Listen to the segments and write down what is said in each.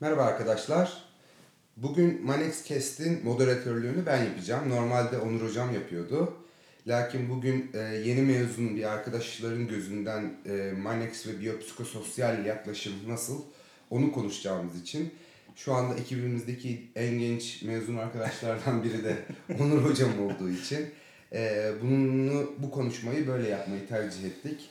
Merhaba arkadaşlar. Bugün Manex Cast'in moderatörlüğünü ben yapacağım. Normalde Onur Hocam yapıyordu. Lakin bugün e, yeni mezun bir arkadaşların gözünden e, Manex ve biyopsikososyal yaklaşım nasıl onu konuşacağımız için şu anda ekibimizdeki en genç mezun arkadaşlardan biri de Onur Hocam olduğu için e, bunu bu konuşmayı böyle yapmayı tercih ettik.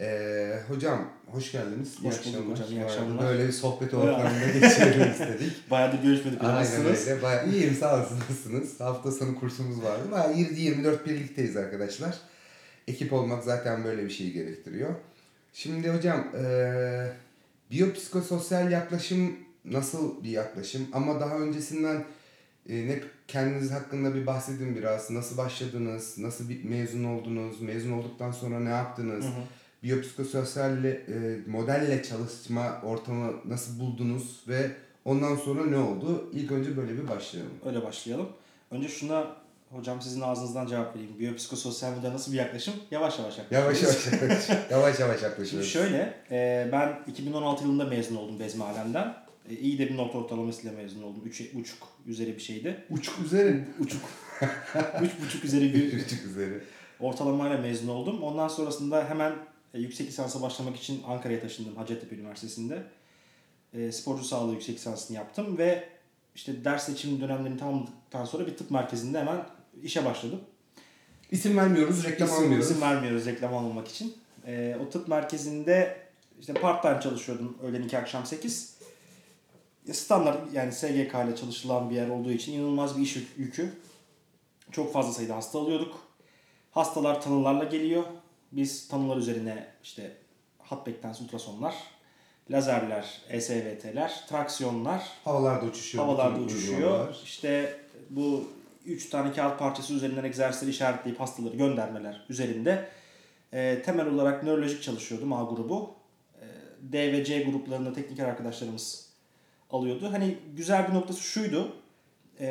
Ee, hocam hoş geldiniz. Hoş bulduk hocam, iyi akşamlar. Böyle bir sohbet ortamında geçirelim istedik. Bayağı da görüşmedik. Aynen Nasılsınız? öyle. Bayağı iyiyim sağ olsun nasılsınız? Hafta sonu kursumuz vardı. Bayağı 7-24 birlikteyiz arkadaşlar. Ekip olmak zaten böyle bir şey gerektiriyor. Şimdi hocam ee, biyopsikososyal yaklaşım nasıl bir yaklaşım? Ama daha öncesinden e, ne kendiniz hakkında bir bahsedin biraz. Nasıl başladınız? Nasıl bir mezun oldunuz? Mezun olduktan sonra ne yaptınız? Hı hı. Biyopsikososyal e, modelle çalışma ortamı nasıl buldunuz ve ondan sonra ne oldu? İlk önce böyle bir başlayalım. Öyle başlayalım. Önce şuna hocam sizin ağzınızdan cevap vereyim. Biyopsikososyal model nasıl bir yaklaşım? Yavaş yavaş yaklaşıyoruz. yavaş yavaş, yavaş, yavaş Şimdi yaklaşıyoruz. şöyle, e, ben 2016 yılında mezun oldum Bezmi Alem'den. E, iyi de bir not ortalamasıyla mezun oldum. 3,5 üzeri bir şeydi. Uçuk üzeri. Uçuk. 3,5 üzeri bir Uçuk üzeri. ortalamayla mezun oldum. Ondan sonrasında hemen e, yüksek lisansa başlamak için Ankara'ya taşındım Hacettepe Üniversitesi'nde. E, sporcu sağlığı yüksek lisansını yaptım ve işte ders seçim dönemlerini tamamladıktan sonra bir tıp merkezinde hemen işe başladım. İsim vermiyoruz, reklam İsim, almıyoruz. isim vermiyoruz reklam almamak için. E, o tıp merkezinde işte part time çalışıyordum öğlen 2 akşam 8. E, Standart yani SGK ile çalışılan bir yer olduğu için inanılmaz bir iş yük- yükü. Çok fazla sayıda hasta alıyorduk. Hastalar tanılarla geliyor. Biz tanılar üzerine işte hat beklentisi ultrasonlar, lazerler, ESVT'ler, traksiyonlar, Havalarda uçuşuyor. havalarda uçuşuyor. uygulamalar. İşte bu üç tane kağıt parçası üzerinden egzersizleri işaretleyip hastaları göndermeler üzerinde e, temel olarak nörolojik çalışıyordum A grubu. E, D ve C gruplarında tekniker arkadaşlarımız alıyordu. Hani güzel bir noktası şuydu. E,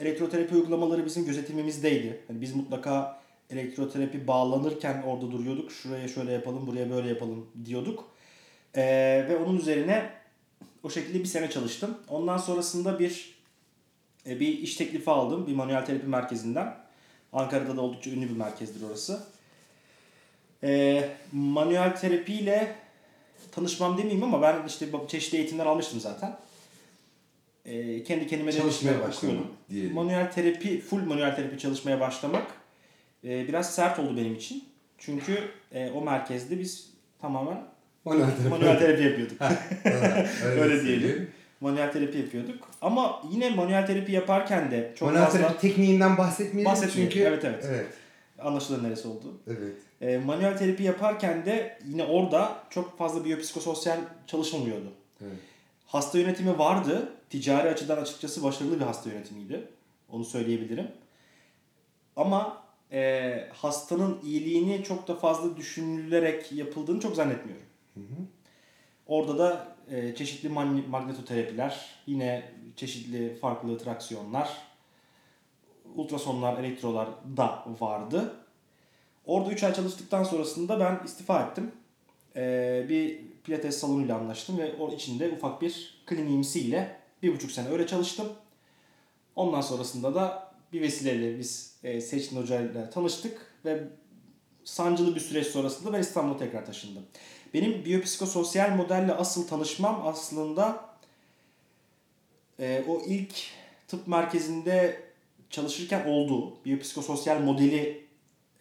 elektroterapi uygulamaları bizim gözetimimizdeydi. Hani biz mutlaka elektroterapi bağlanırken orada duruyorduk. Şuraya şöyle yapalım, buraya böyle yapalım diyorduk. E, ve onun üzerine o şekilde bir sene çalıştım. Ondan sonrasında bir e, bir iş teklifi aldım bir manuel terapi merkezinden. Ankara'da da oldukça ünlü bir merkezdir orası. E, manuel terapiyle tanışmam demeyeyim ama ben işte çeşitli eğitimler almıştım zaten. E, kendi kendime Çalışmaya başlamak. Manuel terapi, full manuel terapi çalışmaya başlamak e, biraz sert oldu benim için. Çünkü e, o merkezde biz tamamen Manuel terapi. manuel terapi yapıyorduk. Öyle, Öyle söyleyeyim. diyelim. manuel terapi yapıyorduk. Ama yine manuel terapi yaparken de çok Manuel fazla terapi tekniğinden bahsetmeyelim Bahsetmeyelim, çünkü. evet, evet. evet. anlaşılır neresi oldu. Evet. E, manuel terapi yaparken de yine orada çok fazla biyopsikososyal çalışılmıyordu. Evet. Hasta yönetimi vardı. Ticari açıdan açıkçası başarılı bir hasta yönetimiydi. Onu söyleyebilirim. Ama e, hastanın iyiliğini çok da fazla düşünülerek yapıldığını çok zannetmiyorum. Orada da e, çeşitli man- magnetoterapiler, yine çeşitli farklı traksiyonlar, ultrasonlar, elektrolar da vardı. Orada 3 ay çalıştıktan sonrasında ben istifa ettim. E, bir pilates salonuyla anlaştım ve o içinde ufak bir kliniğimsiyle bir buçuk sene öyle çalıştım. Ondan sonrasında da bir vesileyle biz e, Seçkin Hoca ile tanıştık ve sancılı bir süreç sonrasında ben İstanbul'a tekrar taşındım. Benim biyopsikososyal modelle asıl tanışmam aslında e, o ilk tıp merkezinde çalışırken oldu. Biyopsikososyal modeli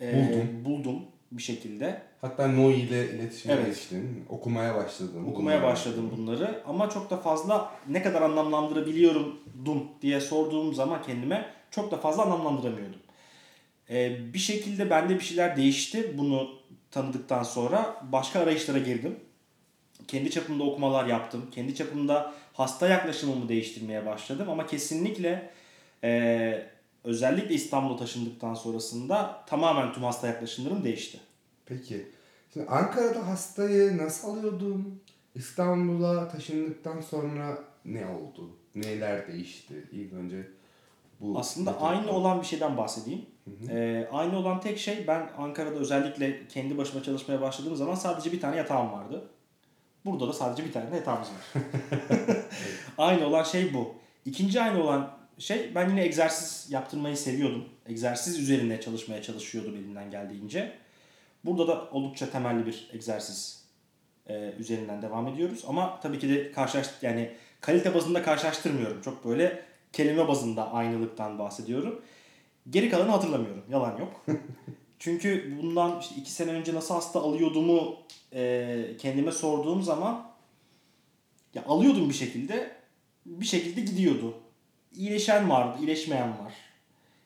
e, buldum bir şekilde. Hatta Noi ile iletişime Evet. geçtin. Okumaya başladın. Okumaya başladım bunları ama çok da fazla ne kadar anlamlandırabiliyorum dum diye sorduğum zaman kendime çok da fazla anlamlandıramıyordum. Ee, bir şekilde bende bir şeyler değişti bunu tanıdıktan sonra başka arayışlara girdim. Kendi çapımda okumalar yaptım. Kendi çapımda hasta yaklaşımımı değiştirmeye başladım ama kesinlikle e, özellikle İstanbul'a taşındıktan sonrasında tamamen tüm hasta yaklaşımlarım değişti. Peki. Şimdi Ankara'da hastayı nasıl alıyordun? İstanbul'a taşındıktan sonra ne oldu? Neler değişti? İlk önce bu Aslında metotla. aynı olan bir şeyden bahsedeyim. hı. Ee, aynı olan tek şey ben Ankara'da özellikle kendi başıma çalışmaya başladığım zaman sadece bir tane yatağım vardı. Burada da sadece bir tane yatağımız var. aynı olan şey bu. İkinci aynı olan şey ben yine egzersiz yaptırmayı seviyordum. Egzersiz üzerine çalışmaya çalışıyordum elimden geldiğince. Burada da oldukça temelli bir egzersiz e, üzerinden devam ediyoruz. Ama tabii ki de karşılaş yani kalite bazında karşılaştırmıyorum. Çok böyle kelime bazında aynılıktan bahsediyorum. Geri kalanı hatırlamıyorum. Yalan yok. Çünkü bundan işte iki sene önce nasıl hasta alıyordumu e, kendime sorduğum zaman ya alıyordum bir şekilde bir şekilde gidiyordu. İyileşen vardı, iyileşmeyen var.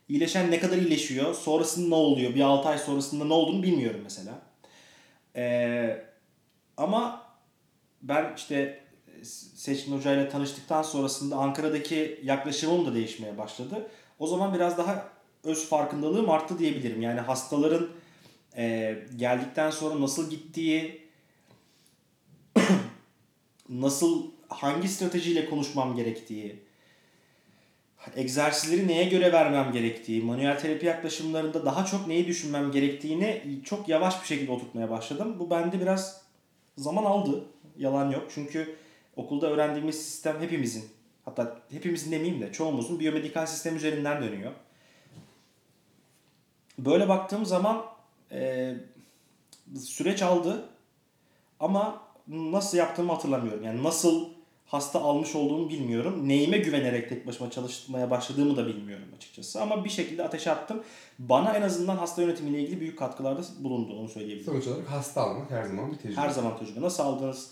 İyileşen ne kadar iyileşiyor, sonrasında ne oluyor, bir 6 ay sonrasında ne olduğunu bilmiyorum mesela. Ee, ama ben işte Seçkin Hoca ile tanıştıktan sonrasında Ankara'daki yaklaşımım da değişmeye başladı. O zaman biraz daha öz farkındalığım arttı diyebilirim. Yani hastaların e, geldikten sonra nasıl gittiği, nasıl hangi stratejiyle konuşmam gerektiği, egzersizleri neye göre vermem gerektiği, manuel terapi yaklaşımlarında daha çok neyi düşünmem gerektiğini çok yavaş bir şekilde oturtmaya başladım. Bu bende biraz zaman aldı. Yalan yok. Çünkü okulda öğrendiğimiz sistem hepimizin, hatta hepimizin demeyeyim de çoğumuzun biyomedikal sistem üzerinden dönüyor. Böyle baktığım zaman e, süreç aldı ama nasıl yaptığımı hatırlamıyorum. Yani nasıl hasta almış olduğumu bilmiyorum. Neyime güvenerek tek başıma çalışmaya başladığımı da bilmiyorum açıkçası. Ama bir şekilde ateşe attım. Bana en azından hasta yönetimiyle ilgili büyük katkılarda bulundu onu söyleyebilirim. Sonuç olarak hasta almak her zaman bir tecrübe. Her zaman tecrübe. Nasıl aldığınız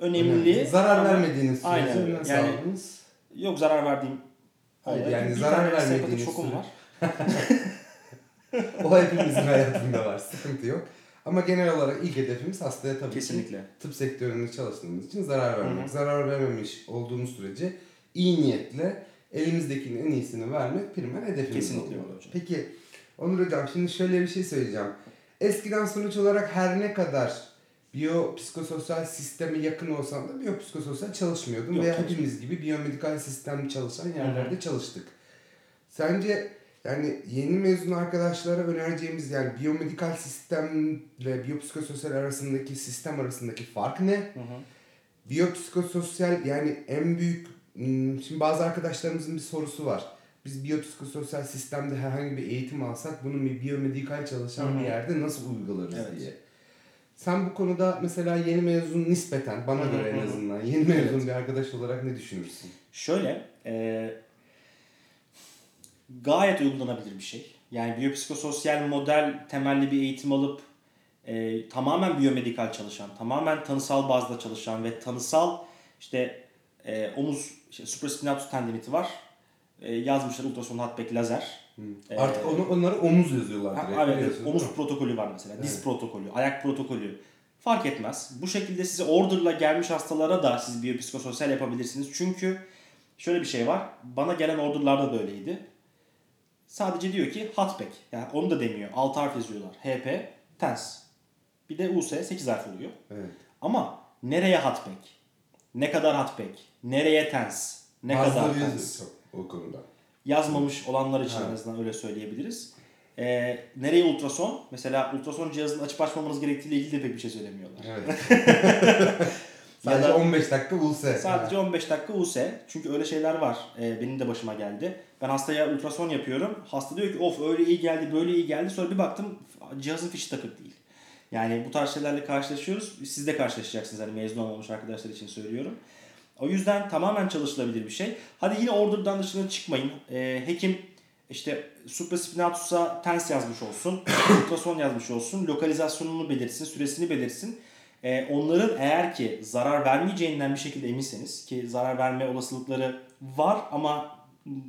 önemli. önemli. Zarar ama- vermediğiniz sürece Aynen. nasıl Yani- aldınız? Yok zarar verdiğim. Hayır, yani Bir zarar vermediğiniz şokum var. O hepimizin hayatında var. Sıkıntı yok. Ama genel olarak ilk hedefimiz hastaya tabii ki Kesinlikle. tıp sektöründe çalıştığımız için zarar vermek. Hı hı. Zarar vermemiş olduğumuz sürece iyi niyetle elimizdekinin en iyisini vermek primer hedefimiz Kesinlikle oluyor. öyle hocam. Peki Onur Hocam şimdi şöyle bir şey söyleyeceğim. Eskiden sonuç olarak her ne kadar biyopsikososyal sisteme yakın olsan da biyopsikososyal Yok, çalışmıyordum. hepimiz gibi biyomedikal sistem çalışan yerlerde çalıştık. Sence yani yeni mezun arkadaşlara önereceğimiz yani biyomedikal sistemle biyopsikososyal arasındaki sistem arasındaki fark ne? Hı hı. Biyopsikososyal yani en büyük hmm, şimdi bazı arkadaşlarımızın bir sorusu var. Biz biyopsikososyal sistemde herhangi bir eğitim alsak bunu bir biyomedikal çalışan Hı hı. bir yerde nasıl uygularız Evet. diye. Sen bu konuda mesela yeni mezun nispeten bana göre en azından yeni mezun bir arkadaş olarak ne düşünürsün? Şöyle, e, gayet uygulanabilir bir şey. Yani biyopsikososyal model temelli bir eğitim alıp e, tamamen biyomedikal çalışan, tamamen tanısal bazda çalışan ve tanısal işte e, omuz işte supraspinatus tendiniti var. E, yazmışlar ultrason hatbek lazer. Ee, Artık onu, onları omuz yazıyorlar Ha, direkt. evet, biliyorsun, omuz protokolü var mesela. Diz Evet. protokolü, ayak protokolü. Fark etmez. Bu şekilde size orderla gelmiş hastalara da siz biyopsikososyal yapabilirsiniz. Çünkü şöyle bir şey var. Bana gelen orderlarda da öyleydi. Sadece diyor ki hatbek. Yani onu da demiyor. 6 harf yazıyorlar. HP, tens. Bir de US 8 harf oluyor. Evet. Ama nereye hatbek? Ne kadar hatbek? Nereye tens? Ne Bazıları kadar tens? çok o konuda. Yazmamış olanlar için Evet. en azından öyle söyleyebiliriz. Ee, nereye ultrason? Mesela ultrason cihazını açıp açmamanız gerektiğiyle ilgili de pek bir şey söylemiyorlar. Evet. Sadece da 15 dakika bulsa. sadece 15 dakika US. Çünkü öyle şeyler var. Ee, benim de başıma geldi. Ben hastaya ultrason yapıyorum. Hasta diyor ki of öyle iyi geldi böyle iyi geldi. Sonra bir baktım cihazın fişi takık değil. Yani bu tarz şeylerle karşılaşıyoruz. Siz de karşılaşacaksınız hani mezun olmamış arkadaşlar için söylüyorum. O yüzden tamamen çalışılabilir bir şey. Hadi yine order'dan dışına çıkmayın. Ee, hekim işte supraspinatusa tens yazmış olsun, ultrason yazmış olsun, lokalizasyonunu belirtsin, süresini belirtsin. Ee, onların eğer ki zarar vermeyeceğinden bir şekilde eminseniz ki zarar verme olasılıkları var ama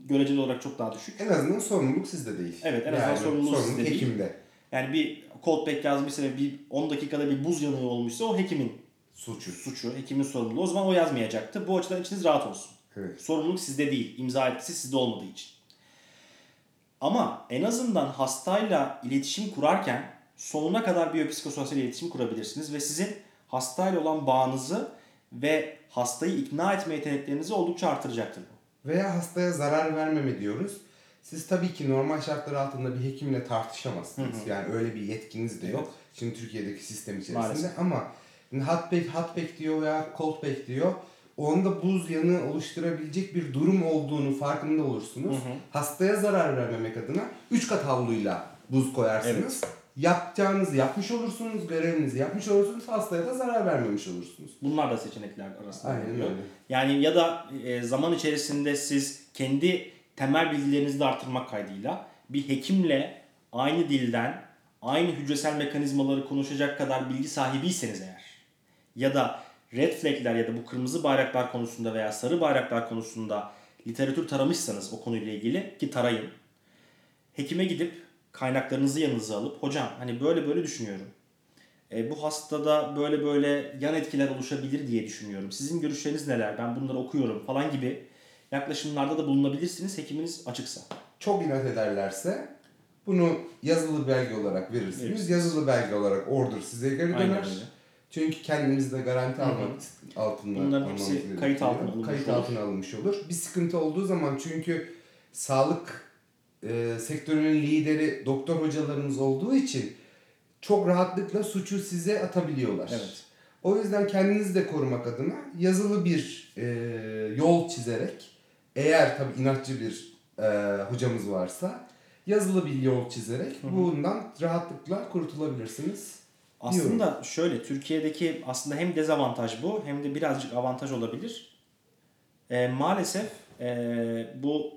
göreceli olarak çok daha düşük. En azından sorumluluk sizde değil. Evet, en azından sorumluluk sizde değil. hekimde. Yani bir cold pack yazmışsa ve bir 10 dakikada bir buz yanığı olmuşsa o hekimin Suçu. suçu, hekimin sorumluluğu. O zaman o yazmayacaktı. Bu açıdan içiniz rahat olsun. Evet. Sorumluluk sizde değil. İmza etkisi sizde olmadığı için. Ama en azından hastayla iletişim kurarken sonuna kadar biyopsikososyal iletişim kurabilirsiniz ve sizin hastayla olan bağınızı ve hastayı ikna etme yeteneklerinizi oldukça artıracaktır bu. Veya hastaya zarar vermeme diyoruz. Siz tabii ki normal şartlar altında bir hekimle tartışamazsınız. Hı hı. Yani öyle bir yetkiniz de Evet. yok. Şimdi Türkiye'deki sistem içerisinde Maalesef. ama hot pack, hot pack diyor veya cold pack diyor. onda buz yanığı oluşturabilecek bir durum olduğunu farkında olursunuz. Hastaya zarar vermemek adına 3 kat havluyla buz koyarsınız. Yapacağınızı yapmış olursunuz, görevinizi yapmış olursunuz, hastaya da zarar vermemiş olursunuz. Bunlar da seçenekler arasında. Aynen öyle. Yani ya da e, zaman içerisinde siz kendi temel bilgilerinizi de arttırmak kaydıyla bir hekimle aynı dilden aynı hücresel mekanizmaları konuşacak kadar bilgi sahibiyseniz eğer ya da red flagler ya da bu kırmızı bayraklar konusunda veya sarı bayraklar konusunda literatür taramışsanız o konuyla ilgili ki tarayın. Hekime gidip kaynaklarınızı yanınıza alıp hocam hani böyle böyle düşünüyorum. E, bu hastada böyle böyle yan etkiler oluşabilir diye düşünüyorum. Sizin görüşleriniz neler? Ben bunları okuyorum falan gibi yaklaşımlarda da bulunabilirsiniz hekiminiz açıksa. Çok inat ederlerse bunu yazılı belge olarak verirsiniz. Verirsiniz. Yazılı belge olarak order size geri Aynen döner. öyle. Çünkü kendinizi de garanti almak altında Bunların hepsi kayıt altına alınmış Kayıt altına alınmış olur. Bir sıkıntı olduğu zaman çünkü sağlık e, sektörünün lideri doktor hocalarımız olduğu için çok rahatlıkla suçu size atabiliyorlar. Evet. O yüzden kendinizi de korumak adına yazılı bir e, yol çizerek eğer tabi inatçı bir e, hocamız varsa yazılı bir yol çizerek bundan rahatlıkla kurtulabilirsiniz. Aslında şöyle Türkiye'deki aslında hem dezavantaj bu hem de birazcık avantaj olabilir. E, maalesef e, bu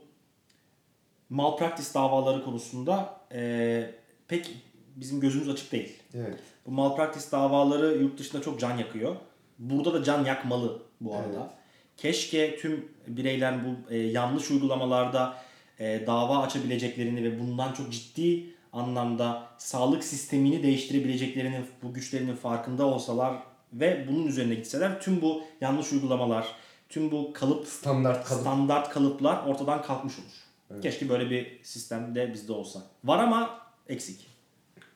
malpraktis davaları konusunda e, pek bizim gözümüz açık değil. Evet. Bu malpraktis davaları yurt dışında çok can yakıyor. Burada da can yakmalı bu arada. Evet. Keşke tüm bireyler bu e, yanlış uygulamalarda e, dava açabileceklerini ve bundan çok ciddi anlamda sağlık sistemini değiştirebileceklerinin, bu güçlerinin farkında olsalar ve bunun üzerine gitseler tüm bu yanlış uygulamalar, tüm bu kalıp Standart kalıp. standart kalıplar ortadan kalkmış olur. Keşke böyle bir sistem de bizde olsa. Var ama eksik.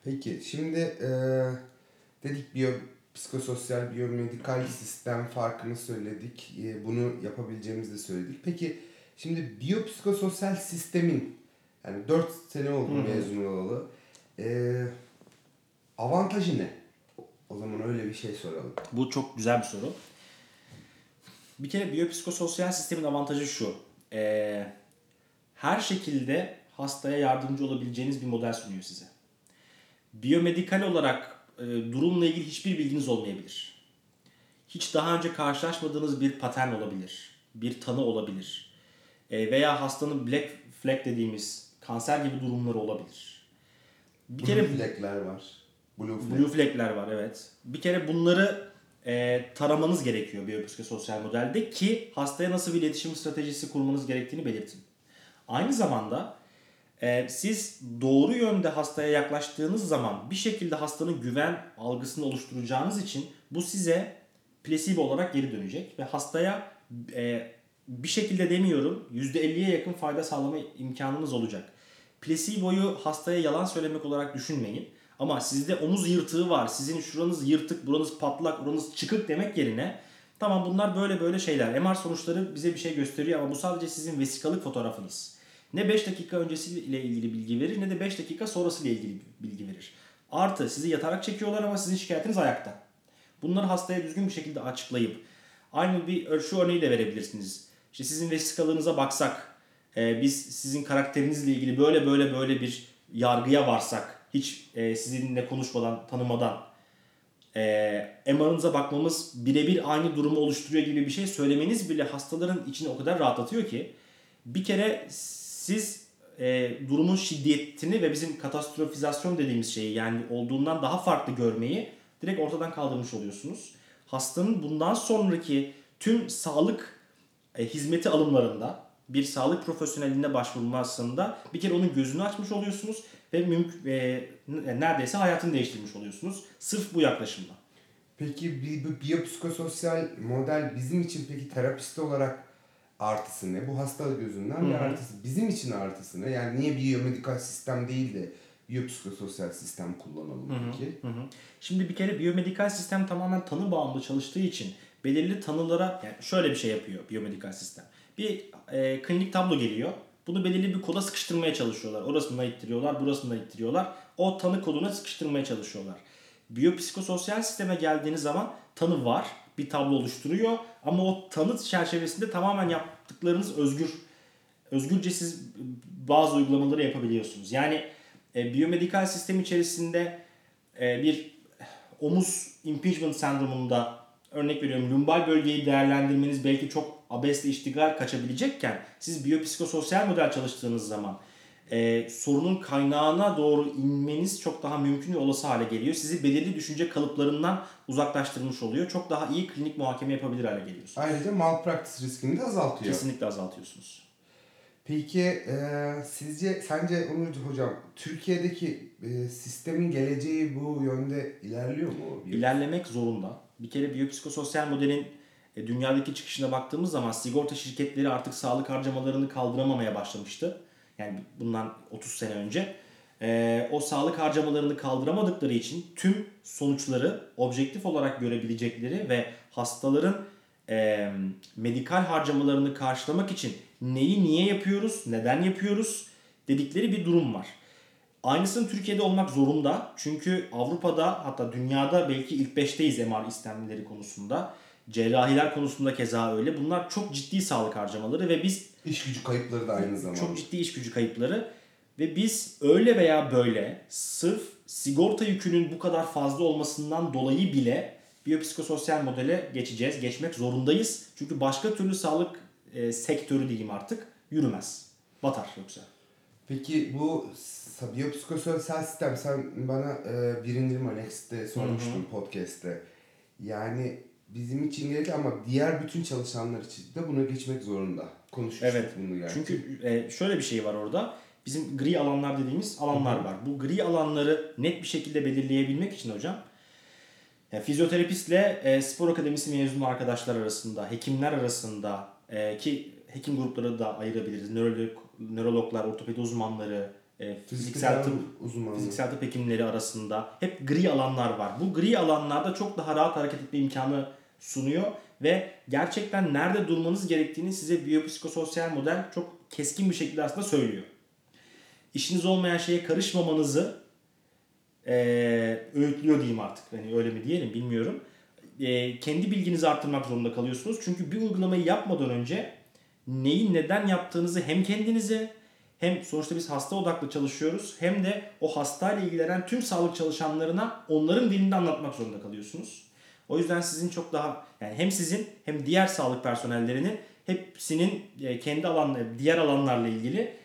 Peki şimdi e, dedik biyo psikososyal biyomedikal sistem farkını söyledik. E, bunu yapabileceğimizi de söyledik. Peki şimdi biyopsikososyal sistemin yani 4 sene oldu mezun olalı. E, avantajı ne? O zaman öyle bir şey soralım. Bu çok güzel bir soru. Bir kere biyopsikososyal sistemin avantajı şu. Ee, her şekilde hastaya yardımcı olabileceğiniz bir model sunuyor size. Biyomedikal olarak e, durumla ilgili hiçbir bilginiz olmayabilir. Hiç daha önce karşılaşmadığınız bir patern olabilir. Bir tanı olabilir. E, veya hastanın black flag dediğimiz kanser gibi durumları olabilir. Bir kere Blue flag'ler var. Blue flag. Blue flag'ler var evet. Bir kere bunları e, taramanız gerekiyor biyopsikososyal modelde ki hastaya nasıl bir iletişim stratejisi kurmanız gerektiğini belirtin. Aynı zamanda e, siz doğru yönde hastaya yaklaştığınız zaman bir şekilde hastanın güven algısını oluşturacağınız için bu size plasebo olarak geri dönecek ve hastaya e, bir şekilde demiyorum %50'ye yakın fayda sağlama imkanınız olacak. Plasebo'yu hastaya yalan söylemek olarak düşünmeyin. Ama sizde omuz yırtığı var. Sizin şuranız yırtık, buranız patlak, buranız çıkık demek yerine tamam bunlar böyle böyle şeyler. MR sonuçları bize bir şey gösteriyor ama bu sadece sizin vesikalık fotoğrafınız. Ne 5 dakika öncesiyle ilgili bilgi verir ne de 5 dakika sonrasıyla ilgili bilgi verir. Artı sizi yatarak çekiyorlar ama sizin şikayetiniz ayakta. Bunları hastaya düzgün bir şekilde açıklayıp aynı bir şu örneği de verebilirsiniz. İşte sizin vesikalığınıza baksak, e, biz sizin karakterinizle ilgili böyle böyle böyle bir yargıya varsak, hiç e, sizinle konuşmadan, tanımadan e, MR'ınıza bakmamız birebir aynı durumu oluşturuyor gibi bir şey söylemeniz bile hastaların içini o kadar rahatlatıyor ki bir kere siz e, durumun şiddetini ve bizim katastrofizasyon dediğimiz şeyi yani olduğundan daha farklı görmeyi direkt ortadan kaldırmış oluyorsunuz. Hastanın bundan sonraki tüm sağlık e, hizmeti alımlarında bir sağlık profesyoneline başvurmasında bir kere onun gözünü açmış oluyorsunuz ve mümk- e, neredeyse hayatını değiştirmiş oluyorsunuz. Sırf bu yaklaşımla. Peki bir, bu biyopsikososyal model bizim için peki terapist olarak artısı ne? Bu hasta gözünden bir artısı. Bizim için artısı ne? Yani niye biyomedikal sistem değil de biyopsikososyal sistem kullanalım peki? Hı hı. Şimdi bir kere biyomedikal sistem tamamen tanı bağımlı çalıştığı için belirli tanılara yani şöyle bir şey yapıyor biyomedikal sistem. Bir e, klinik tablo geliyor. Bunu belirli bir koda sıkıştırmaya çalışıyorlar. Orasından ittiriyorlar, burasından ittiriyorlar. O tanı koduna sıkıştırmaya çalışıyorlar. Biyopsikososyal sisteme geldiğiniz zaman tanı var. bir tablo oluşturuyor. Ama o tanıt çerçevesinde tamamen yaptıklarınız özgür. Özgürce siz bazı uygulamaları yapabiliyorsunuz. Yani e, biyomedikal sistem içerisinde e, bir omuz impingement sendromunda örnek veriyorum lumbal bölgeyi değerlendirmeniz belki çok abesle iştigal kaçabilecekken siz biyopsikososyal model çalıştığınız zaman e, sorunun kaynağına doğru inmeniz çok daha mümkün ve olası hale geliyor. Sizi belirli düşünce kalıplarından uzaklaştırmış oluyor. Çok daha iyi klinik muhakeme yapabilir hale geliyorsunuz. Ayrıca malpraktis riskini de azaltıyor. Kesinlikle azaltıyorsunuz. Peki e, sizce, sence Onur Hocam, Türkiye'deki e, sistemin geleceği bu yönde ilerliyor mu? İlerlemek zorunda. Bir kere biyopsikososyal modelin e, dünyadaki çıkışına baktığımız zaman sigorta şirketleri artık sağlık harcamalarını kaldıramamaya başlamıştı. Yani bundan 30 sene önce. E, o sağlık harcamalarını kaldıramadıkları için tüm sonuçları objektif olarak görebilecekleri ve hastaların e, medikal harcamalarını karşılamak için neyi niye yapıyoruz, neden yapıyoruz dedikleri bir durum var. Aynısının Türkiye'de olmak zorunda. Çünkü Avrupa'da hatta dünyada belki ilk 5'teyiz MR istemleri konusunda. Cerrahiler konusunda keza öyle. Bunlar çok ciddi sağlık harcamaları ve biz İş gücü kayıpları da aynı zamanda. çok ciddi iş gücü kayıpları ve biz öyle veya böyle sırf sigorta yükünün bu kadar fazla olmasından dolayı bile biyopsikososyal modele geçeceğiz, geçmek zorundayız. Çünkü başka türlü sağlık e, sektörü diyeyim artık yürümez. Batar yoksa. Peki bu s- biyopsikososyal sistem sen bana e, birinci Malex'te sormuştun podcast'te. Yani bizim için gerekli ama diğer bütün çalışanlar için de buna geçmek zorunda. Konuşmuştuk Evet. bunu yani. Çünkü e, şöyle bir şey var orada. Bizim gri alanlar dediğimiz alanlar var. Bu gri alanları net bir şekilde belirleyebilmek için hocam yani fizyoterapistle e, spor akademisi mezunu arkadaşlar arasında, hekimler arasında e, ki hekim grupları da ayırabiliriz. Nörolog, nörologlar, ortopedi uzmanları, e, fiziksel tıp uzmanı. fiziksel tıp hekimleri arasında hep gri alanlar var. Bu gri alanlarda çok daha rahat hareket etme imkanı sunuyor ve gerçekten nerede durmanız gerektiğini size biyopsikososyal model çok keskin bir şekilde aslında söylüyor. İşiniz olmayan şeye karışmamanızı eee öğütlüyor diyeyim artık. Hani öyle mi diyelim bilmiyorum. Eee, kendi bilginizi arttırmak zorunda kalıyorsunuz. Çünkü bir uygulamayı yapmadan önce neyi neden yaptığınızı hem kendinize hem sonuçta biz hasta odaklı çalışıyoruz hem de o hastayla ilgilenen tüm sağlık çalışanlarına onların dilinde anlatmak zorunda kalıyorsunuz. O yüzden sizin çok daha yani hem sizin hem diğer sağlık personellerinin hepsinin e, kendi alanları diğer alanlarla ilgili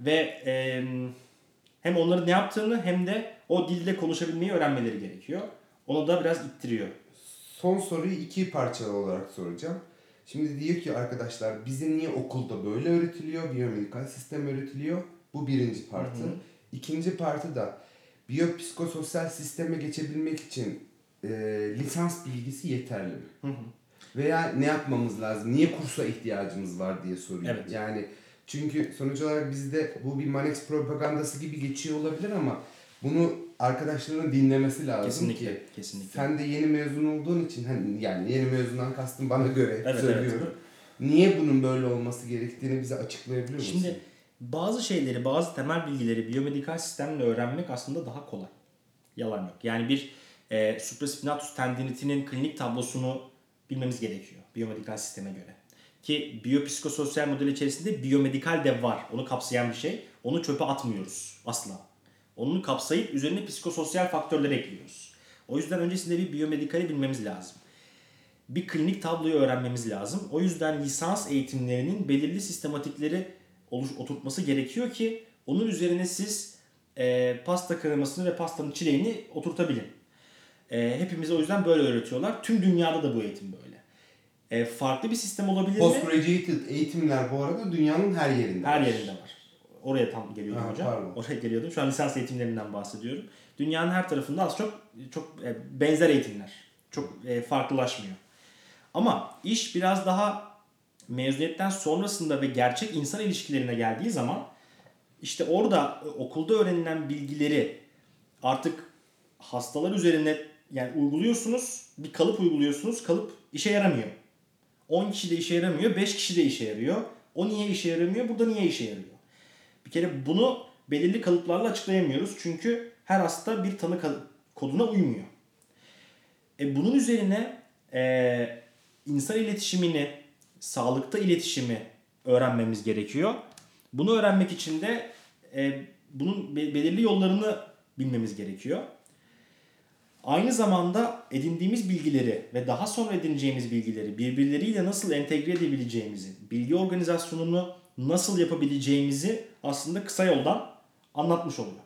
ve e, hem onların ne yaptığını hem de o dilde konuşabilmeyi öğrenmeleri gerekiyor. Onu da biraz ittiriyor. Son soruyu iki parçalı olarak soracağım. Şimdi diyor ki arkadaşlar bize niye okulda böyle öğretiliyor? Biyomedikal sistem öğretiliyor. Bu birinci partı. Hı hı. İkinci partı da biyopsikososyal sisteme geçebilmek için e, lisans bilgisi yeterli mi? Hı hı. Veya ne yapmamız lazım? Niye kursa ihtiyacımız var diye soruyor. Evet. Yani çünkü sonuç olarak bizde bu bir Manex propagandası gibi geçiyor olabilir ama bunu arkadaşların dinlemesi lazım Kesinlikle, ki. kesinlikle. Sen de yeni mezun olduğun için hani yani yeni mezundan kastım bana göre Evet, söylüyorum. Niye bunun böyle olması gerektiğini bize açıklayabiliyor musun? Şimdi bazı şeyleri, bazı temel bilgileri biyomedikal sistemle öğrenmek aslında daha kolay. Yalan yok. Yani bir e, supraspinatus tendinitinin klinik tablosunu bilmemiz gerekiyor biyomedikal sisteme göre. Ki biyopsikososyal model içerisinde biyomedikal de var. Onu kapsayan bir şey. Onu çöpe atmıyoruz asla. Onu kapsayıp üzerine psikososyal faktörler ekliyoruz. O yüzden öncesinde bir biyomedikali bilmemiz lazım bir klinik tabloyu öğrenmemiz lazım. O yüzden lisans eğitimlerinin belirli sistematikleri oluş, oturtması gerekiyor ki onun üzerine siz e, pasta kremasını ve pastanın çileğini oturtabilin. E, hepimize o yüzden böyle öğretiyorlar. Tüm dünyada da bu eğitim böyle. E, farklı bir sistem olabilir mi? Postgraduate eğitimler bu arada dünyanın her yerinde. Her yerinde var. Oraya tam geliyordum Ha, hocam. pardon. Oraya geliyordum. Şu an lisans eğitimlerinden bahsediyorum. Dünyanın her tarafında az çok çok e, benzer eğitimler. Çok e, farklılaşmıyor. Ama iş biraz daha mezuniyetten sonrasında ve gerçek insan ilişkilerine geldiği zaman işte orada e, okulda öğrenilen bilgileri artık hastalar üzerine yani uyguluyorsunuz. Bir kalıp uyguluyorsunuz. Kalıp işe yaramıyor. 10 kişi de işe yaramıyor. 5 kişi de işe yarıyor. O niye işe yaramıyor? Burada niye işe yarıyor? Bir kere bunu belirli kalıplarla açıklayamıyoruz. Çünkü her hasta bir tanı koduna uymuyor. E bunun üzerine e, insan iletişimini, sağlıkta iletişimi öğrenmemiz gerekiyor. Bunu öğrenmek için de e, bunun be- belirli yollarını bilmemiz gerekiyor. Aynı zamanda edindiğimiz bilgileri ve daha sonra edineceğimiz bilgileri birbirleriyle nasıl entegre edebileceğimizi, bilgi organizasyonunu nasıl yapabileceğimizi aslında kısa yoldan anlatmış oluyor.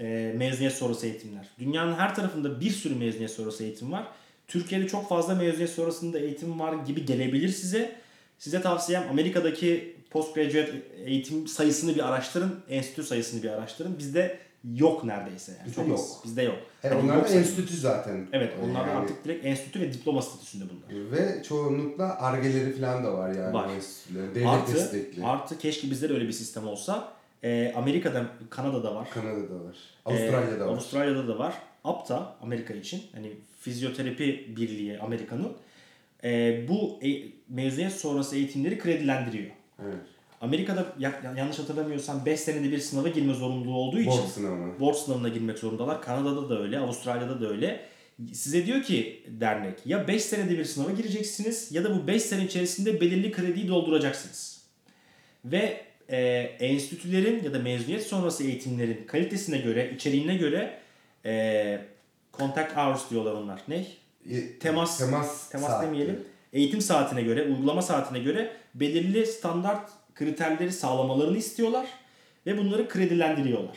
Ee, mezuniyet sonrası eğitimler. Dünyanın her tarafında bir sürü mezuniyet sonrası eğitim var. Türkiye'de çok fazla mezuniyet sonrasında eğitim var gibi gelebilir size. Size tavsiyem Amerika'daki postgraduate eğitim sayısını bir araştırın. Enstitü sayısını bir araştırın. Bizde yok neredeyse. Yani. Bizde yok. az. Bizde yok. E, Hani onlar yoksa- enstitü zaten. Evet onlar Yani- artık direkt enstitü ve diploma statüsünde bunlar. Ve çoğunlukla argeleri falan da var yani Var. Devlet Artı, destekli. artı keşke bizde de öyle bir sistem olsa. Ee, Amerika'da, Kanada'da var. Kanada'da var. Ee, Avustralya'da var. Avustralya'da da var. APTA Amerika için hani fizyoterapi birliği Amerika'nın e, bu e- mezuniyet sonrası eğitimleri kredilendiriyor. Evet. Amerika'da ya- yanlış hatırlamıyorsam 5 senede bir sınava girme zorunluluğu olduğu için Borç sınavı. borç sınavına girmek zorundalar. Kanada'da da öyle, Avustralya'da da öyle. Size diyor ki dernek ya 5 senede bir sınava gireceksiniz ya da bu 5 sene içerisinde belirli krediyi dolduracaksınız. Ve e, enstitülerin ya da mezuniyet sonrası eğitimlerin kalitesine göre, içeriğine göre e, contact hours diyorlar onlar. Ne? E, Temas- temas, Temas saati. demeyelim. Eğitim saatine göre, uygulama saatine göre belirli standart kriterleri sağlamalarını istiyorlar ve bunları kredilendiriyorlar.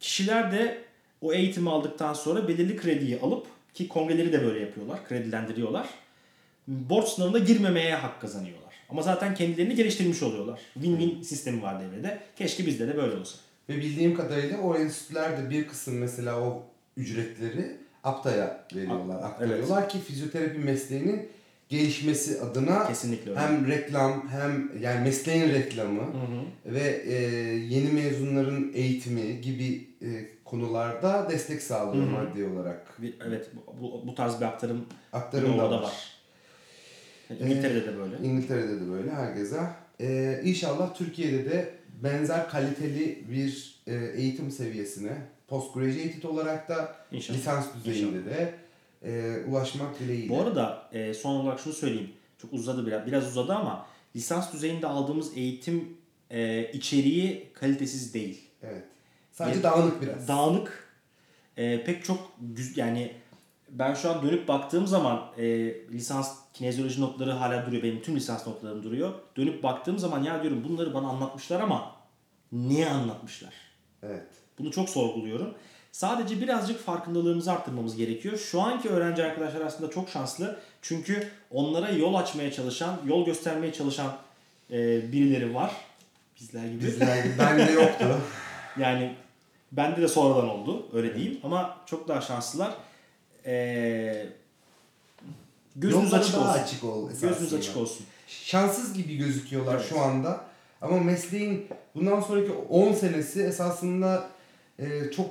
Kişiler de o eğitimi aldıktan sonra belirli krediyi alıp ki kongreleri de böyle yapıyorlar, kredilendiriyorlar. Borç sınavına girmemeye hak kazanıyorlar. Ama zaten kendilerini geliştirmiş oluyorlar. Win-win sistemi var devrede. Keşke bizde de böyle olsa. Ve bildiğim kadarıyla o enstitülerde bir kısım mesela o ücretleri APTA'ya veriyorlar, aktarıyorlar ki fizyoterapi mesleğinin gelişmesi adına Kesinlikle öyle. hem reklam hem yani mesleğin reklamı Hı hı. ve e, yeni mezunların eğitimi gibi e, konularda destek sağlıyor Hı hı. maddi olarak. Evet bu, bu, tarz bir aktarım Aktarım da var. var. İngiltere'de de böyle. İngiltere'de de böyle herkese. Ee, inşallah Türkiye'de de benzer kaliteli bir e, eğitim seviyesine postgraduate olarak da İnşallah. lisans düzeyinde de e, ulaşmak dileğiyle. Bu arada e, son olarak şunu söyleyeyim. Çok uzadı biraz, biraz uzadı ama lisans düzeyinde aldığımız eğitim e, içeriği kalitesiz değil. Evet. Sadece Ya- dağınık biraz. Dağınık. E, pek çok güz- yani ben şu an dönüp baktığım zaman e, lisans kinezyoloji notları hala duruyor. Benim tüm lisans notlarım duruyor. Dönüp baktığım zaman ya diyorum bunları bana anlatmışlar ama niye anlatmışlar? Evet. Bunu çok sorguluyorum. Sadece birazcık farkındalığımızı arttırmamız gerekiyor. Şu anki öğrenci arkadaşlar aslında çok şanslı. Çünkü onlara yol açmaya çalışan, yol göstermeye çalışan e, birileri var. Bizler gibi. Bizler gibi bende yoktu. Yani bende de sonradan oldu. Öyle diyeyim. Ama çok daha şanslılar. E, gözünüz Yolları açık olsun. açık ol. Gözünüz açık olsun. Şanssız gibi gözüküyorlar Evet. şu anda. Ama mesleğin bundan sonraki 10 senesi esasında e, çok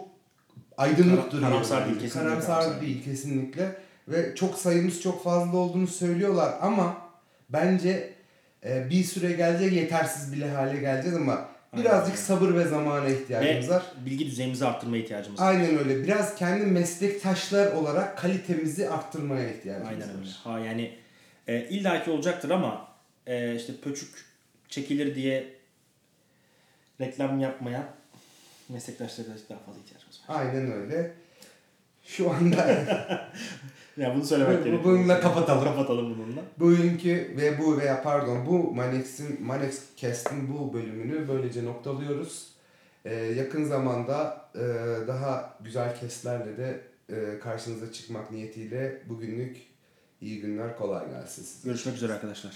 aydınlık duruyor. karamsar değil, kesinlikle Karamsar karamsar değil kesinlikle. Ve çok sayımız çok fazla olduğunu söylüyorlar ama bence e, bir süre gelecek yetersiz bile hale geleceğiz ama birazcık Aynen. sabır ve zamana ihtiyacımız Ve var. bilgi düzeyimizi arttırmaya ihtiyacımız var. Aynen öyle. Biraz kendi meslektaşlar olarak kalitemizi arttırmaya ihtiyacımız Aynen var. öyle. Ha yani e, illaki olacaktır ama e, işte pöçük çekilir diye reklam yapmayan meslektaşlara daha fazla ihtiyacımız var. Aynen öyle. Şu anda Ya bunu söylemek Bu- gerekiyor. bununla kapatalım. Kapatalım bununla. Bugünkü ve bu veya pardon bu Manex'in Manex Cast'in bu bölümünü böylece noktalıyoruz. Ee, yakın zamanda e, daha güzel kestlerle de e, karşınıza çıkmak niyetiyle bugünlük iyi günler kolay gelsin size. Görüşmek üzere arkadaşlar.